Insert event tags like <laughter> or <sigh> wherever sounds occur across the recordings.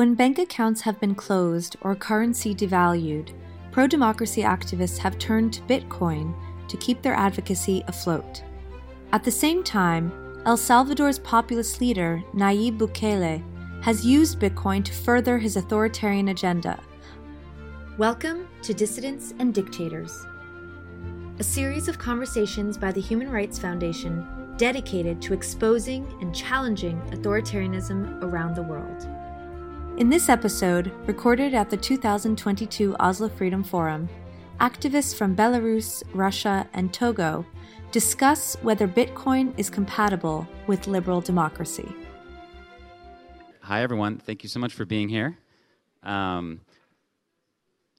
When bank accounts have been closed or currency devalued, pro democracy activists have turned to Bitcoin to keep their advocacy afloat. At the same time, El Salvador's populist leader, Nayib Bukele, has used Bitcoin to further his authoritarian agenda. Welcome to Dissidents and Dictators, a series of conversations by the Human Rights Foundation dedicated to exposing and challenging authoritarianism around the world. In this episode, recorded at the 2022 Oslo Freedom Forum, activists from Belarus, Russia, and Togo discuss whether Bitcoin is compatible with liberal democracy. Hi, everyone. Thank you so much for being here. Um,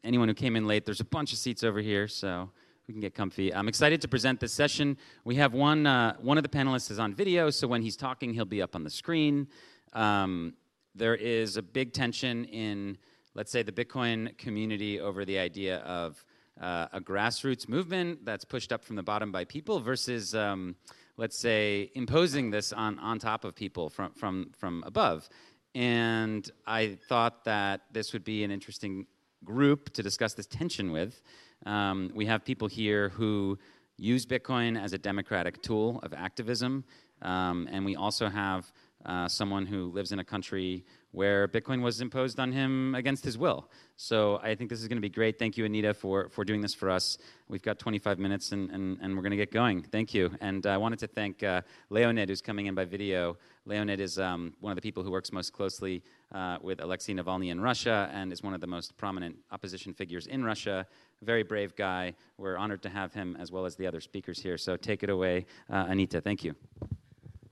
anyone who came in late, there's a bunch of seats over here, so we can get comfy. I'm excited to present this session. We have one, uh, one of the panelists is on video, so when he's talking, he'll be up on the screen. Um, there is a big tension in, let's say, the Bitcoin community over the idea of uh, a grassroots movement that's pushed up from the bottom by people versus, um, let's say, imposing this on, on top of people from, from, from above. And I thought that this would be an interesting group to discuss this tension with. Um, we have people here who use Bitcoin as a democratic tool of activism, um, and we also have uh, someone who lives in a country where Bitcoin was imposed on him against his will. So I think this is going to be great. Thank you, Anita, for, for doing this for us. We've got 25 minutes and, and, and we're going to get going. Thank you. And I wanted to thank uh, Leonid, who's coming in by video. Leonid is um, one of the people who works most closely uh, with Alexei Navalny in Russia and is one of the most prominent opposition figures in Russia. Very brave guy. We're honored to have him as well as the other speakers here. So take it away, uh, Anita. Thank you.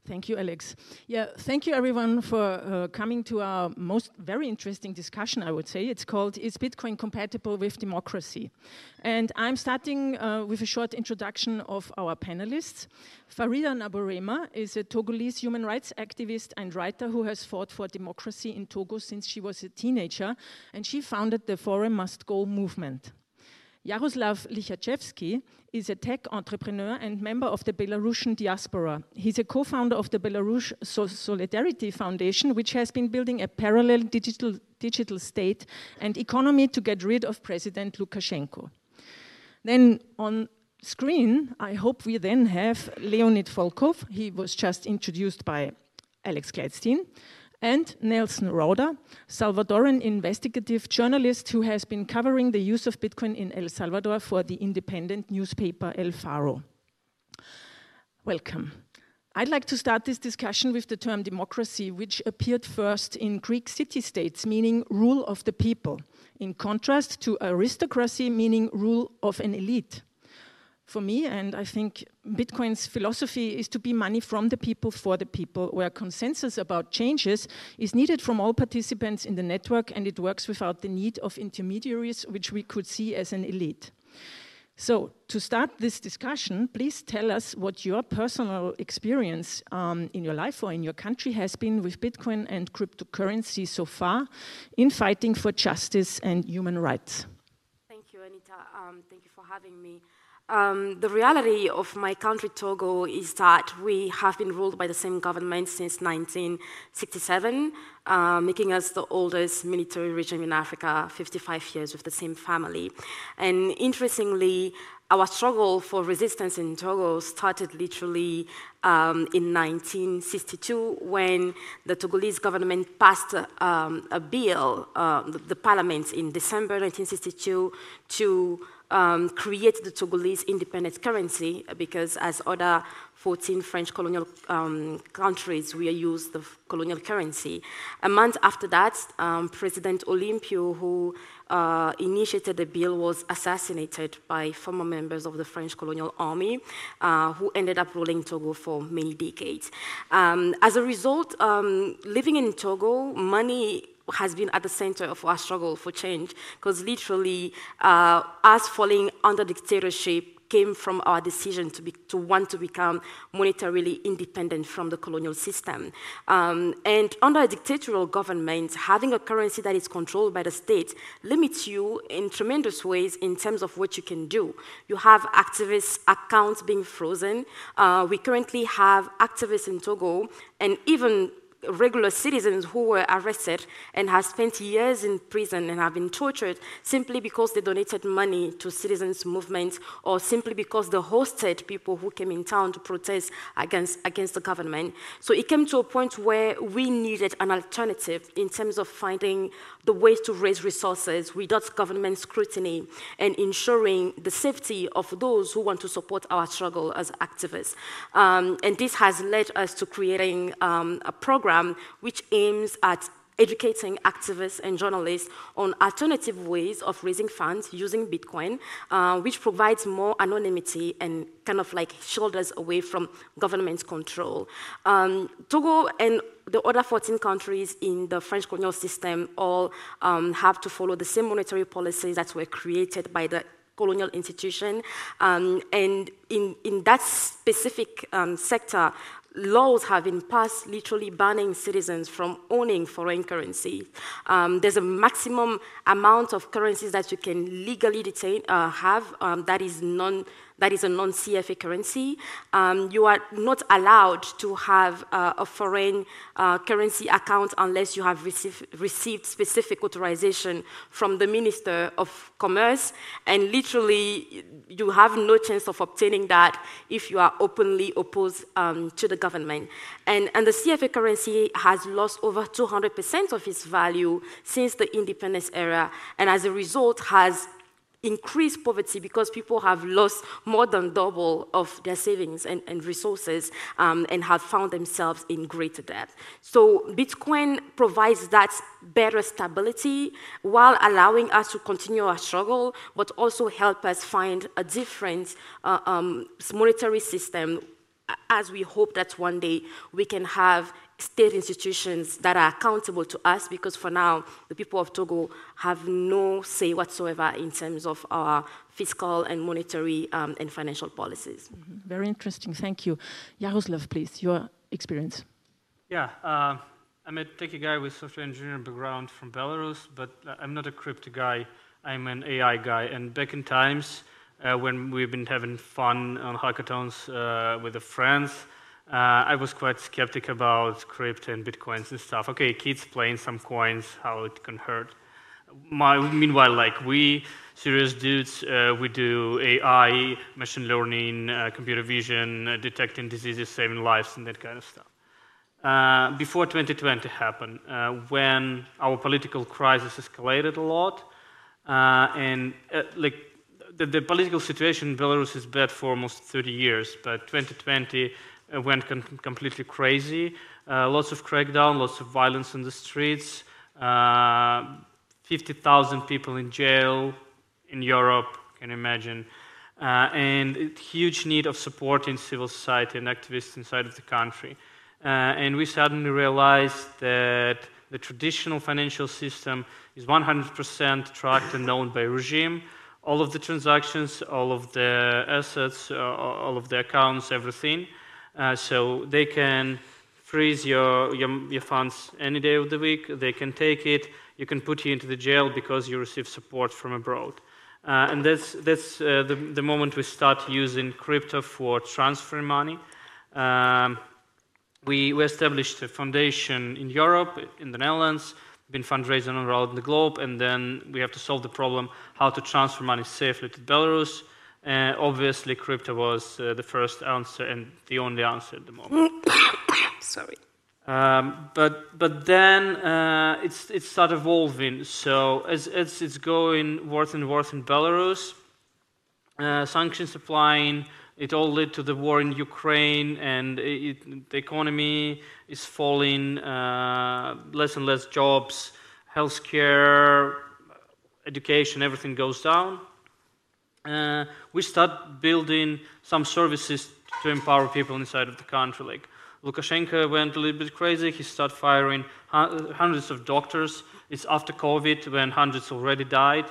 Thank you, Alex. Yeah, thank you everyone for uh, coming to our most very interesting discussion, I would say. It's called Is Bitcoin Compatible with Democracy? And I'm starting uh, with a short introduction of our panelists. Farida Nabourema is a Togolese human rights activist and writer who has fought for democracy in Togo since she was a teenager, and she founded the Faure Must Go movement. Jaroslav Likhachevskiy is a tech entrepreneur and member of the Belarusian diaspora. He's a co-founder of the Belarus Solidarity Foundation, which has been building a parallel digital, digital state and economy to get rid of President Lukashenko. Then on screen, I hope we then have Leonid Volkov. He was just introduced by Alex Gladstein and Nelson Rauda, Salvadoran investigative journalist who has been covering the use of Bitcoin in El Salvador for the independent newspaper El Faro. Welcome. I'd like to start this discussion with the term democracy, which appeared first in Greek city states, meaning rule of the people, in contrast to aristocracy, meaning rule of an elite for me, and I think Bitcoin's philosophy is to be money from the people for the people, where consensus about changes is needed from all participants in the network and it works without the need of intermediaries, which we could see as an elite. So, to start this discussion, please tell us what your personal experience um, in your life or in your country has been with Bitcoin and cryptocurrency so far in fighting for justice and human rights. Thank you, Anita. Um, thank you for having me. Um, the reality of my country, Togo, is that we have been ruled by the same government since 1967, uh, making us the oldest military regime in Africa, 55 years with the same family. And interestingly, our struggle for resistance in Togo started literally um, in 1962 when the Togolese government passed um, a bill, uh, the, the parliament in December 1962, to um, create the Togolese independent currency because as other 14 French colonial um, countries, we used the colonial currency. A month after that, um, President Olympio, who uh, initiated the bill, was assassinated by former members of the French colonial army, uh, who ended up ruling Togo for many decades. Um, as a result, um, living in Togo, money has been at the center of our struggle for change because literally uh, us falling under dictatorship came from our decision to, be, to want to become monetarily independent from the colonial system. Um, and under a dictatorial government, having a currency that is controlled by the state limits you in tremendous ways in terms of what you can do. You have activists' accounts being frozen. Uh, we currently have activists in Togo and even regular citizens who were arrested and have spent years in prison and have been tortured simply because they donated money to citizens' movements or simply because they hosted people who came in town to protest against, against the government. So it came to a point where we needed an alternative in terms of finding the ways to raise resources without government scrutiny and ensuring the safety of those who want to support our struggle as activists. Um, and this has led us to creating um, a program which aims at educating activists and journalists on alternative ways of raising funds using Bitcoin, uh, which provides more anonymity and kind of like shoulders away from government control. Um, Togo and the other 14 countries in the French colonial system all um, have to follow the same monetary policies that were created by the colonial institution. Um, and in, in that specific um, sector, laws have been passed literally banning citizens from owning foreign currency. Um, there's a maximum amount of currencies that you can legally detain, uh, have um, that is non that is a non-CFA currency. Um, you are not allowed to have uh, a foreign uh, currency account unless you have received, received specific authorization from the Minister of Commerce, and literally you have no chance of obtaining that if you are openly opposed um, to the government. And, and the CFA currency has lost over 200% of its value since the independence era, and as a result has increased poverty because people have lost more than double of their savings and, and resources um, and have found themselves in greater debt. So Bitcoin provides that better stability while allowing us to continue our struggle, but also help us find a different uh, um, monetary system as we hope that one day we can have state institutions that are accountable to us because for now, the people of Togo have no say whatsoever in terms of our fiscal and monetary um, and financial policies. Mm -hmm. Very interesting, thank you. Jaroslav, please, your experience. Yeah, uh, I'm a techie guy with software engineering background from Belarus, but I'm not a crypto guy. I'm an AI guy. And back in times uh, when we've been having fun on hackathons uh, with the friends, uh, I was quite skeptic about crypto and bitcoins and stuff. Okay, kids playing some coins, how it can hurt. My, meanwhile, like we serious dudes, uh, we do AI, machine learning, uh, computer vision, uh, detecting diseases, saving lives, and that kind of stuff. Uh, before 2020 happened, uh, when our political crisis escalated a lot, and like the, the political situation in Belarus is bad for almost 30 years, but 2020 uh, went completely crazy. Uh, lots of crackdown, lots of violence in the streets, uh, 50,000 people in jail in Europe, can you imagine? Uh, and huge need of support in civil society and activists inside of the country. Uh, and we suddenly realized that the traditional financial system is 100% tracked and known by regime. All of the transactions, all of the assets, uh, all of the accounts, everything. Uh, so they can freeze your, your, your, funds any day of the week. They can take it. You can put you into the jail because you receive support from abroad. Uh, and that's, that's uh, the, the moment we start using crypto for transferring money. Um, we, we established a foundation in Europe, in the Netherlands, been fundraising around the globe, and then we have to solve the problem how to transfer money safely to Belarus. Uh, obviously, crypto was uh, the first answer and the only answer at the moment. <coughs> Sorry. Um, but but then uh, it's it started evolving. So as, as it's going worse and worse in Belarus, uh, sanctions applying, it all led to the war in Ukraine, and it, the economy is falling. Uh, less and less jobs, healthcare, education, everything goes down uh, we start building some services to empower people inside of the country. Like Lukashenko went a little bit crazy. He started firing hundreds of doctors. It's after COVID when hundreds already died.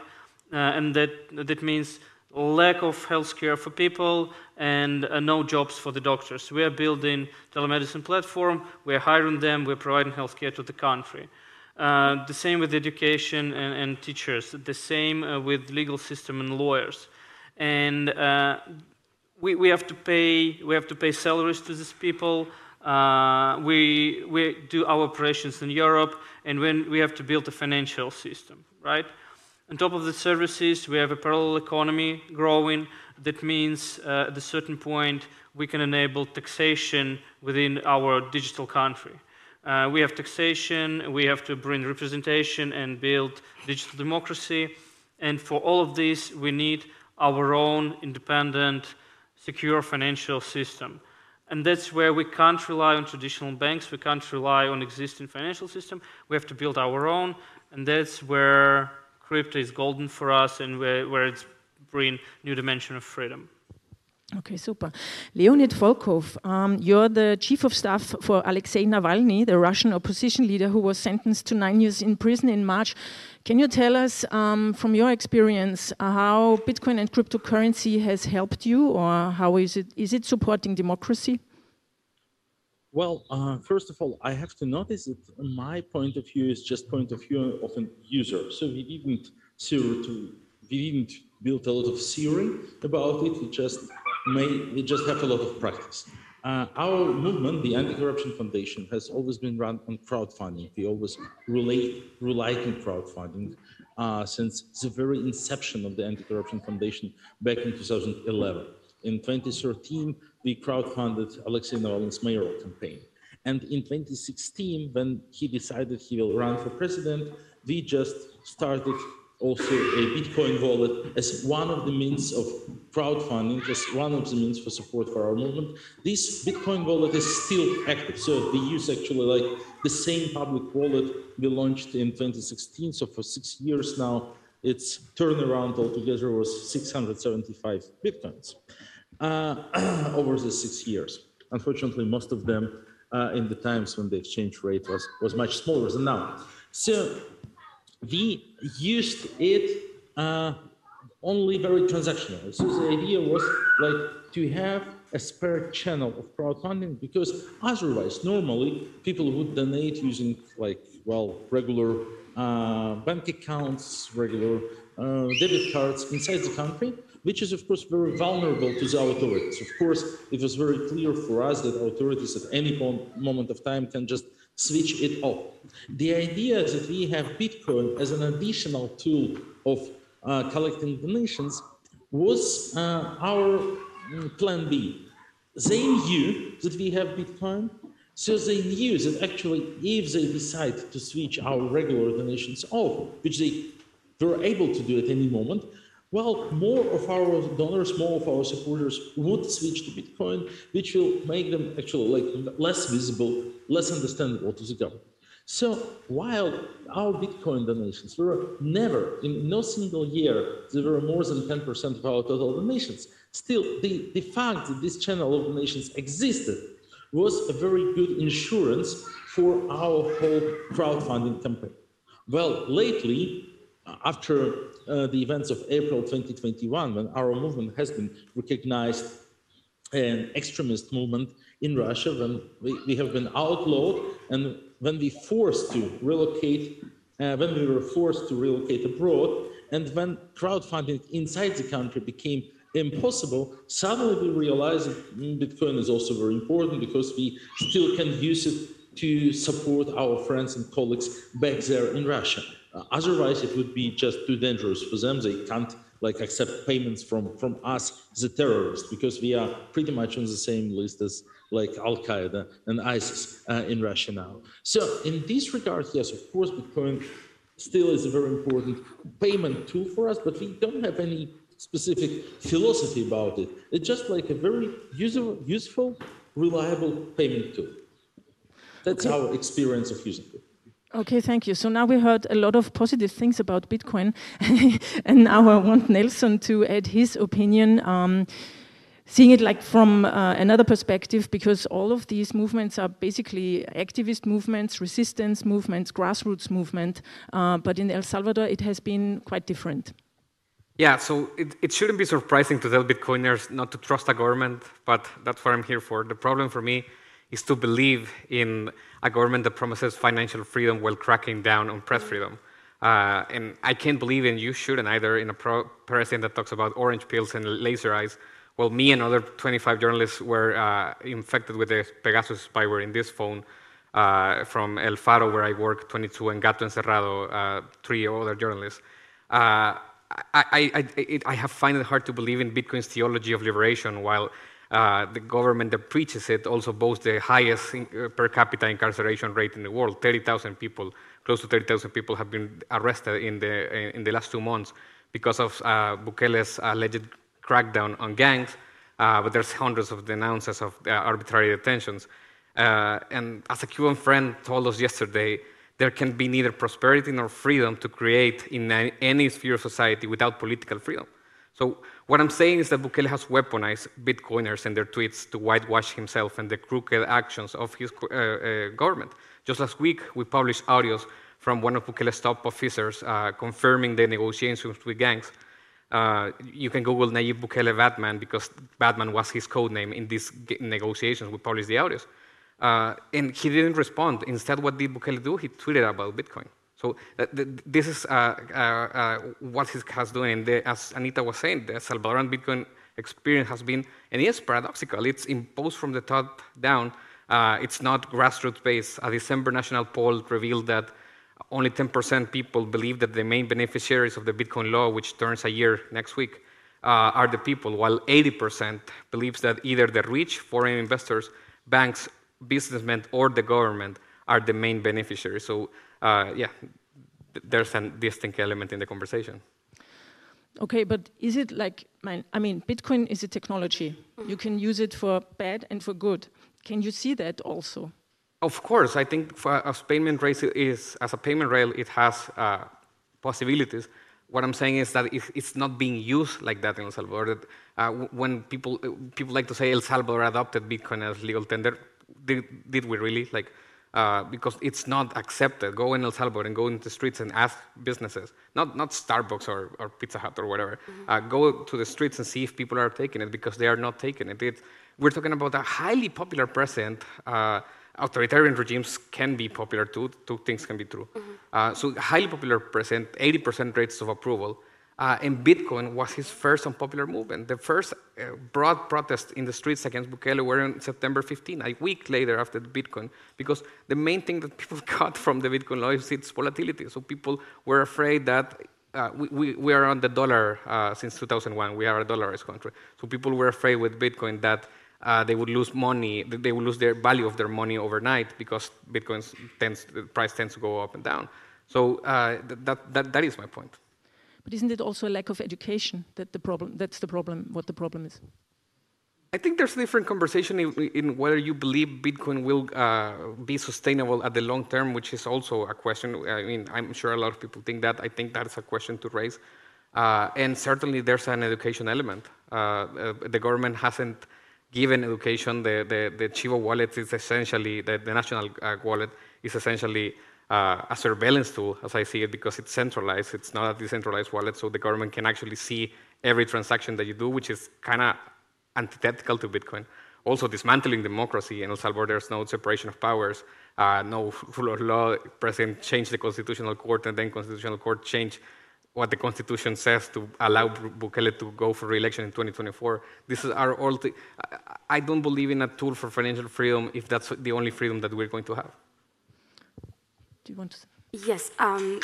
Uh, and that, that means lack of health care for people and uh, no jobs for the doctors. We are building telemedicine platform. We're hiring them. We're providing health care to the country. Uh, the same with education and, and teachers. The same uh, with legal system and lawyers and uh, we, we have to pay we have to pay salaries to these people. Uh, we, we do our operations in Europe, and when we have to build a financial system, right? On top of the services, we have a parallel economy growing. That means uh, at a certain point, we can enable taxation within our digital country. Uh, we have taxation, we have to bring representation and build digital democracy. And for all of this, we need our own independent, secure financial system. And that's where we can't rely on traditional banks, we can't rely on existing financial system. We have to build our own, and that's where crypto is golden for us and where, where it's bring new dimension of freedom. Okay, super. Leonid Volkov, um, you're the chief of staff for Alexei Navalny, the Russian opposition leader who was sentenced to nine years in prison in March. Can you tell us, um, from your experience, uh, how Bitcoin and cryptocurrency has helped you, or how is it is it supporting democracy? Well, uh, first of all, I have to notice that my point of view is just point of view of a user. So we didn't to we didn't build a lot of theory about it. We just may we just have a lot of practice. Uh, our movement, the Anti-Corruption Foundation, has always been run on crowdfunding. We always relate, relied on crowdfunding uh, since the very inception of the Anti-Corruption Foundation back in 2011. In 2013, we crowdfunded Alexei Navalny's mayoral campaign. And in 2016, when he decided he will run for president, we just started also a Bitcoin wallet as one of the means of crowdfunding, as one of the means for support for our movement. This Bitcoin wallet is still active. So we use actually like the same public wallet we launched in 2016. So for six years now, its turnaround altogether was 675 Bitcoins uh, <clears throat> over the six years. Unfortunately, most of them uh, in the times when the exchange rate was, was much smaller than now. So we used it uh, only very transactional. So the idea was like to have a spare channel of crowdfunding because otherwise, normally people would donate using like well regular uh, bank accounts, regular uh, debit cards inside the country, which is of course very vulnerable to the authorities. Of course, it was very clear for us that authorities at any moment of time can just switch it off. The idea that we have Bitcoin as an additional tool of uh, collecting donations was uh, our mm, plan B. They knew that we have Bitcoin, so they knew that actually if they decide to switch our regular donations off, which they were able to do at any moment, well, more of our donors, more of our supporters would switch to Bitcoin, which will make them actually like less visible, less understandable to the government. So while our Bitcoin donations were never, in no single year, there were more than 10% of our total donations, still the, the fact that this channel of donations existed was a very good insurance for our whole crowdfunding campaign. Well, lately, after uh, the events of April 2021, when our movement has been recognized an extremist movement in Russia, when we, we have been outlawed, and when we forced to relocate, uh, when we were forced to relocate abroad, and when crowdfunding inside the country became impossible, suddenly we realized that Bitcoin is also very important because we still can use it to support our friends and colleagues back there in Russia. Uh, otherwise, it would be just too dangerous for them. They can't like accept payments from from us, the terrorists, because we are pretty much on the same list as like Al Qaeda and ISIS uh, in Russia now. So, in this regard, yes, of course, Bitcoin still is a very important payment tool for us, but we don't have any specific philosophy about it. It's just like a very useful, useful reliable payment tool. That's okay. our experience of using it. Okay, thank you. So now we heard a lot of positive things about Bitcoin, <laughs> and now I want Nelson to add his opinion. Um, seeing it like from uh, another perspective, because all of these movements are basically activist movements, resistance movements, grassroots movement. Uh, but in El Salvador, it has been quite different. Yeah, so it, it shouldn't be surprising to tell Bitcoiners not to trust a government, but that's what I'm here for. The problem for me is to believe in a government that promises financial freedom while cracking down on press freedom. Uh, and I can't believe, and you shouldn't either, in a pro- president that talks about orange pills and laser eyes well, me and other 25 journalists were uh, infected with the Pegasus spyware in this phone uh, from El Faro, where I work, 22, and Gato Encerrado, uh, three other journalists. Uh, I, I, I, I, have find it hard to believe in Bitcoin's theology of liberation, while uh, the government that preaches it also boasts the highest uh, per capita incarceration rate in the world. 30,000 people, close to 30,000 people, have been arrested in the in the last two months because of uh, Bukele's alleged crackdown on gangs. Uh, but there's hundreds of denouncements of uh, arbitrary detentions. Uh, and as a Cuban friend told us yesterday, there can be neither prosperity nor freedom to create in any sphere of society without political freedom. So what I'm saying is that Bukele has weaponized Bitcoiners and their tweets to whitewash himself and the crooked actions of his uh, uh, government. Just last week, we published audios from one of Bukele's top officers uh, confirming the negotiations with gangs. Uh, you can Google Nayib Bukele Batman because Batman was his code name in these negotiations. We published the audios. Uh, and he didn't respond. Instead, what did Bukele do? He tweeted about Bitcoin. So uh, this is uh, uh, uh, what he has done. And the, as Anita was saying, the Salvadoran Bitcoin experience has been, and it is paradoxical. It's imposed from the top down. Uh, it's not grassroots based. A December national poll revealed that only 10% people believe that the main beneficiaries of the Bitcoin law, which turns a year next week, are the people, while 80% believes that either the rich, foreign investors, banks, businessmen or the government are the main beneficiaries. So, uh, yeah, there's a distinct element in the conversation. Okay, but is it like, I mean, Bitcoin is a technology. You can use it for bad and for good. Can you see that also? Of course, I think for as payment rail is as a payment rail, it has uh, possibilities. What I'm saying is that it's not being used like that in El Salvador. Uh, when people people like to say El Salvador adopted Bitcoin as legal tender, did, did we really? Like, uh, because it's not accepted. Go in El Salvador and go into the streets and ask businesses, not, not Starbucks or, or Pizza Hut or whatever. Mm-hmm. Uh, go to the streets and see if people are taking it because they are not taking it. it we're talking about a highly popular president. Uh, authoritarian regimes can be popular too. Two things can be true. Mm-hmm. Uh, so, highly popular president, 80% rates of approval. Uh, and Bitcoin was his first unpopular movement. The first uh, broad protest in the streets against Bukele were on September 15, a week later after Bitcoin, because the main thing that <laughs> people got from the Bitcoin law is its volatility. So people were afraid that uh, we, we, we, are on the dollar uh, since 2001. We are a dollarized country. So people were afraid with Bitcoin that uh, they would lose money, they would lose their value of their money overnight because Bitcoin's tends, the price tends to go up and down. So uh, that, that, that is my point. But isn't it also a lack of education that the problem? That's the problem. What the problem is? I think there's a different conversation in, in whether you believe Bitcoin will uh, be sustainable at the long term, which is also a question. I mean, I'm sure a lot of people think that. I think that is a question to raise. Uh, and certainly there's an education element. Uh, uh the government hasn't given education. The, the, the Chivo wallet is essentially, the, the national uh, wallet is essentially uh, a surveillance tool, as I see it, because it's centralized. It's not a decentralized wallet, so the government can actually see every transaction that you do, which is kind of antithetical to Bitcoin. Also, dismantling democracy in El Salvador, there's no separation of powers, uh, no rule of law. President changed the constitutional court, and then constitutional court changed what the constitution says to allow Bukele to go for re-election in 2024. This is our all. I don't believe in a tool for financial freedom if that's the only freedom that we're going to have. Do you want to? Yes. Um,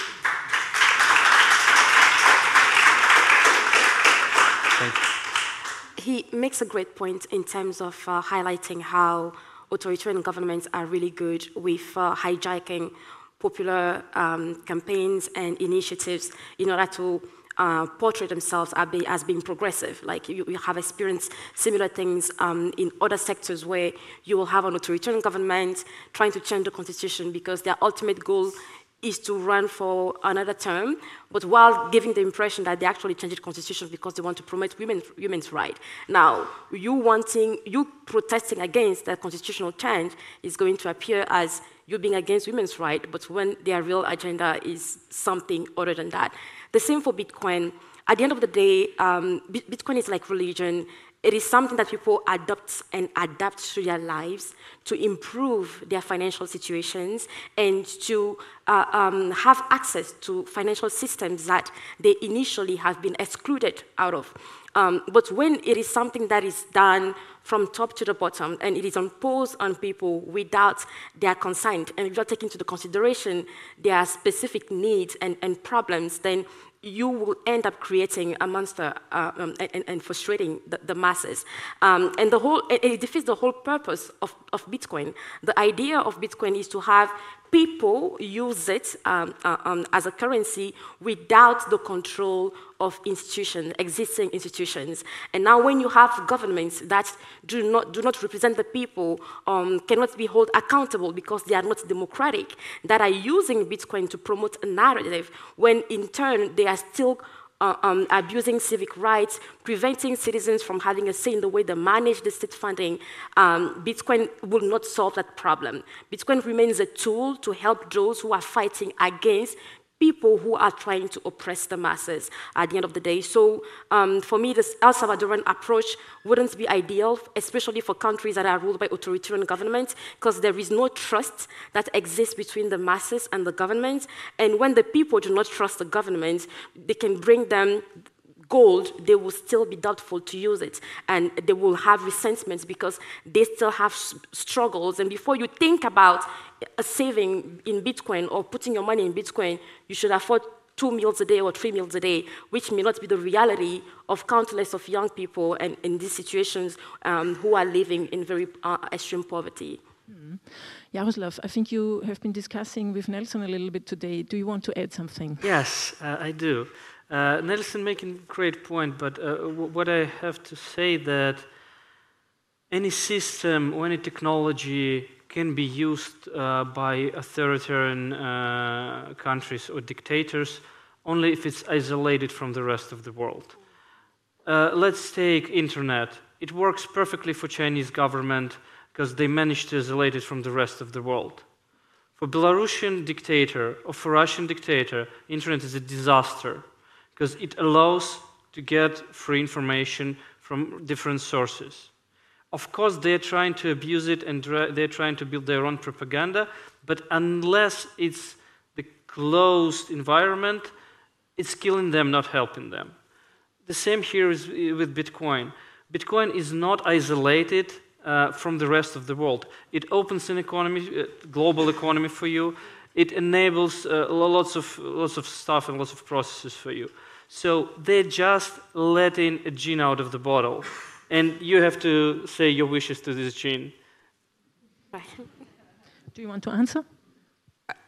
he makes a great point in terms of uh, highlighting how authoritarian governments are really good with uh, hijacking popular um, campaigns and initiatives in order to uh, portray themselves as being progressive. Like you, you have experienced similar things um, in other sectors where you will have an authoritarian government trying to change the constitution because their ultimate goal is to run for another term, but while giving the impression that they actually changed the constitution because they want to promote women, women's rights. Now, you wanting, you protesting against that constitutional change is going to appear as you being against women's rights, but when their real agenda is something other than that. The same for Bitcoin. At the end of the day, um, Bitcoin is like religion. It is something that people adopt and adapt to their lives to improve their financial situations and to uh, um, have access to financial systems that they initially have been excluded out of. Um, but when it is something that is done from top to the bottom and it is imposed on people without their consent and without taking into consideration their specific needs and, and problems, then you will end up creating a monster uh, um, and, and, frustrating the, the masses. Um, and the whole, it, it defeats the whole purpose of, of Bitcoin. The idea of Bitcoin is to have people use it um, uh, um, as a currency without the control of institutions, existing institutions. And now when you have governments that do not, do not represent the people, um, cannot be held accountable because they are not democratic, that are using Bitcoin to promote a narrative, when in turn they are still uh, um, abusing civic rights, preventing citizens from having a say in the way they manage the state funding, um, Bitcoin will not solve that problem. Bitcoin remains a tool to help those who are fighting against people who are trying to oppress the masses at the end of the day. So um, for me, this El Salvadoran approach wouldn't be ideal, especially for countries that are ruled by authoritarian governments, because there is no trust that exists between the masses and the government. And when the people do not trust the government, they can bring them gold, they will still be doubtful to use it. And they will have resentments because they still have struggles. And before you think about saving in Bitcoin or putting your money in Bitcoin, you should afford two meals a day or three meals a day, which may not be the reality of countless of young people and in these situations um, who are living in very uh, extreme poverty. Mm. Jaroslav, I think you have been discussing with Nelson a little bit today. Do you want to add something? Yes, uh, I do. Uh, Nelson making a great point, but uh, what I have to say that any system or any technology can be used uh, by authoritarian uh, countries or dictators only if it's isolated from the rest of the world. Uh, let's take internet. It works perfectly for Chinese government because they managed to isolate it from the rest of the world. For Belarusian dictator or for Russian dictator, internet is a disaster because it allows to get free information from different sources. Of course, they're trying to abuse it and they're trying to build their own propaganda, but unless it's the closed environment, it's killing them, not helping them. The same here is with Bitcoin. Bitcoin is not isolated uh, from the rest of the world. It opens an economy, uh, global economy for you. It enables uh, lots of lots of stuff and lots of processes for you. So they're just letting a gene out of the bottle. And you have to say your wishes to this gene. Do you want to answer?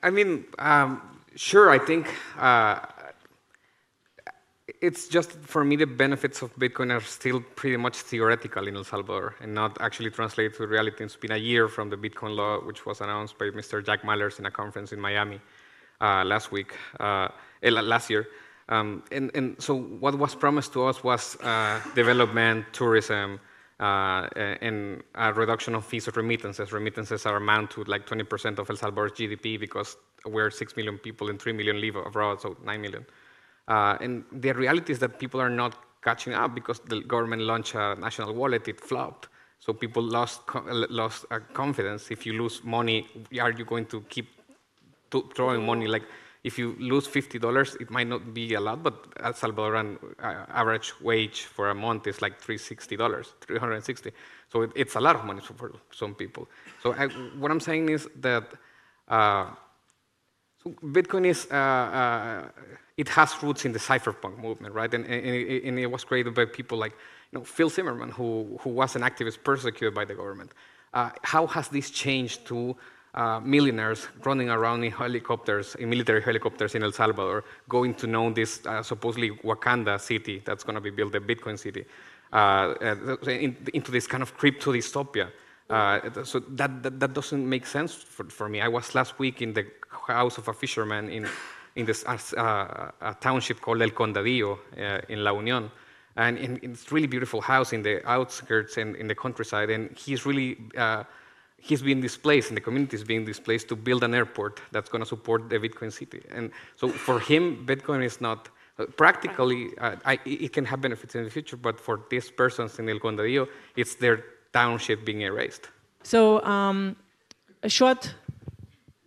I mean, um, sure, I think uh, it's just for me the benefits of Bitcoin are still pretty much theoretical in El Salvador and not actually translated to reality. It's been a year from the Bitcoin law, which was announced by Mr. Jack Mallers in a conference in Miami uh, last week, uh, eh, last year. Um, and, and, so what was promised to us was uh, development, tourism, uh, and a reduction of fees of remittances. Remittances are amount to like 20% of El Salvador's GDP because we're 6 million people and 3 million live abroad, so 9 million. Uh, and the reality is that people are not catching up because the government launched a national wallet, it flopped. So people lost, lost uh, confidence. If you lose money, are you going to keep throwing money like if you lose $50, it might not be a lot, but El Salvadoran uh, average wage for a month is like $360, 360 So it, it's a lot of money for some people. So I, what I'm saying is that uh, so Bitcoin is, uh, uh, it has roots in the cypherpunk movement, right? And, and, it, and, it, was created by people like you know, Phil Zimmerman, who, who was an activist persecuted by the government. Uh, how has this changed to uh, millionaires running around in helicopters, in military helicopters in El Salvador, going to know this uh, supposedly Wakanda city that's going to be built, the Bitcoin city, uh, uh in, into this kind of crypto dystopia. Uh, so that, that, that, doesn't make sense for, for me. I was last week in the house of a fisherman in, in this uh, a township called El Condadillo in La Union. And, and, it's really beautiful house in the outskirts and in the countryside. And he's really he's being displaced and the community is being displaced to build an airport that's going to support the Bitcoin city. And so for him, Bitcoin is not uh, practically, uh, I, it can have benefits in the future, but for these persons in El Condadillo, it's their township being erased. So, um, a short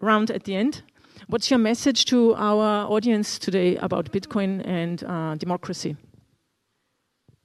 round at the end. What's your message to our audience today about Bitcoin and uh, democracy?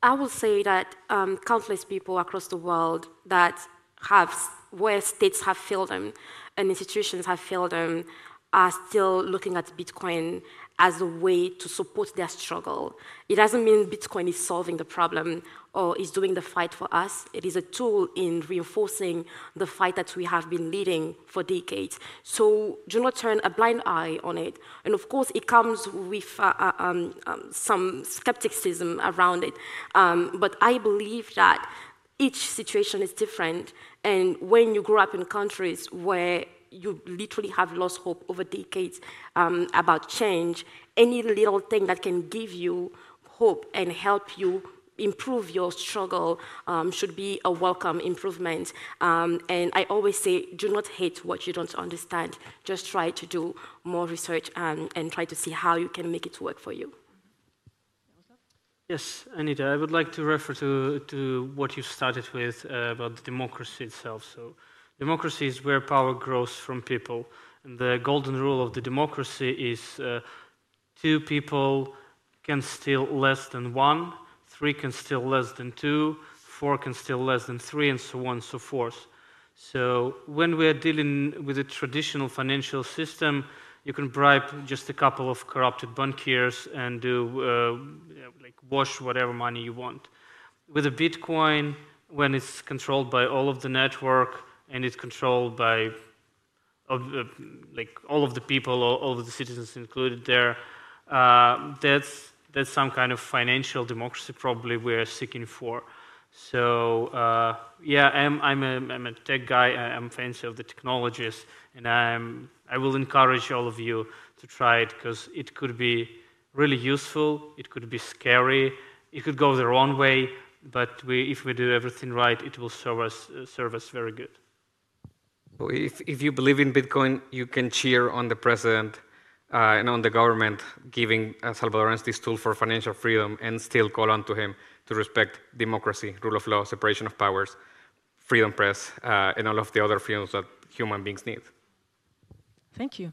I will say that um, countless people across the world that have, where states have failed them and institutions have failed them, are still looking at Bitcoin as a way to support their struggle. It doesn't mean Bitcoin is solving the problem or is doing the fight for us. It is a tool in reinforcing the fight that we have been leading for decades. So do not turn a blind eye on it. And of course, it comes with uh, uh um, um, some skepticism around it. Um, but I believe that each situation is different. And when you grow up in countries where you literally have lost hope over decades um, about change, any little thing that can give you hope and help you improve your struggle um, should be a welcome improvement. Um, and I always say, do not hate what you don't understand. Just try to do more research and, and try to see how you can make it work for you. Yes, Anita, I would like to refer to, to what you started with uh, about democracy itself. So Democracy is where power grows from people. And the golden rule of the democracy is uh, two people can steal less than one, three can steal less than two, four can steal less than three, and so on and so forth. So when we are dealing with a traditional financial system, you can bribe just a couple of corrupted bankiers and do uh, like wash whatever money you want. With a Bitcoin, when it's controlled by all of the network, and it's controlled by uh, like all of the people, all, all, of the citizens included there. Uh, that's that's some kind of financial democracy probably we're seeking for. So uh, yeah, I'm I'm a, I'm a tech guy. I'm fancy of the technologies, and I'm I will encourage all of you to try it because it could be really useful. It could be scary. It could go the wrong way, but we, if we do everything right, it will serve us uh, serve us very good. If, if you believe in Bitcoin, you can cheer on the president uh, and on the government giving uh, Salvadorans this tool for financial freedom and still call on to him to respect democracy, rule of law, separation of powers, freedom press, uh, and all of the other freedoms that human beings need. Thank you.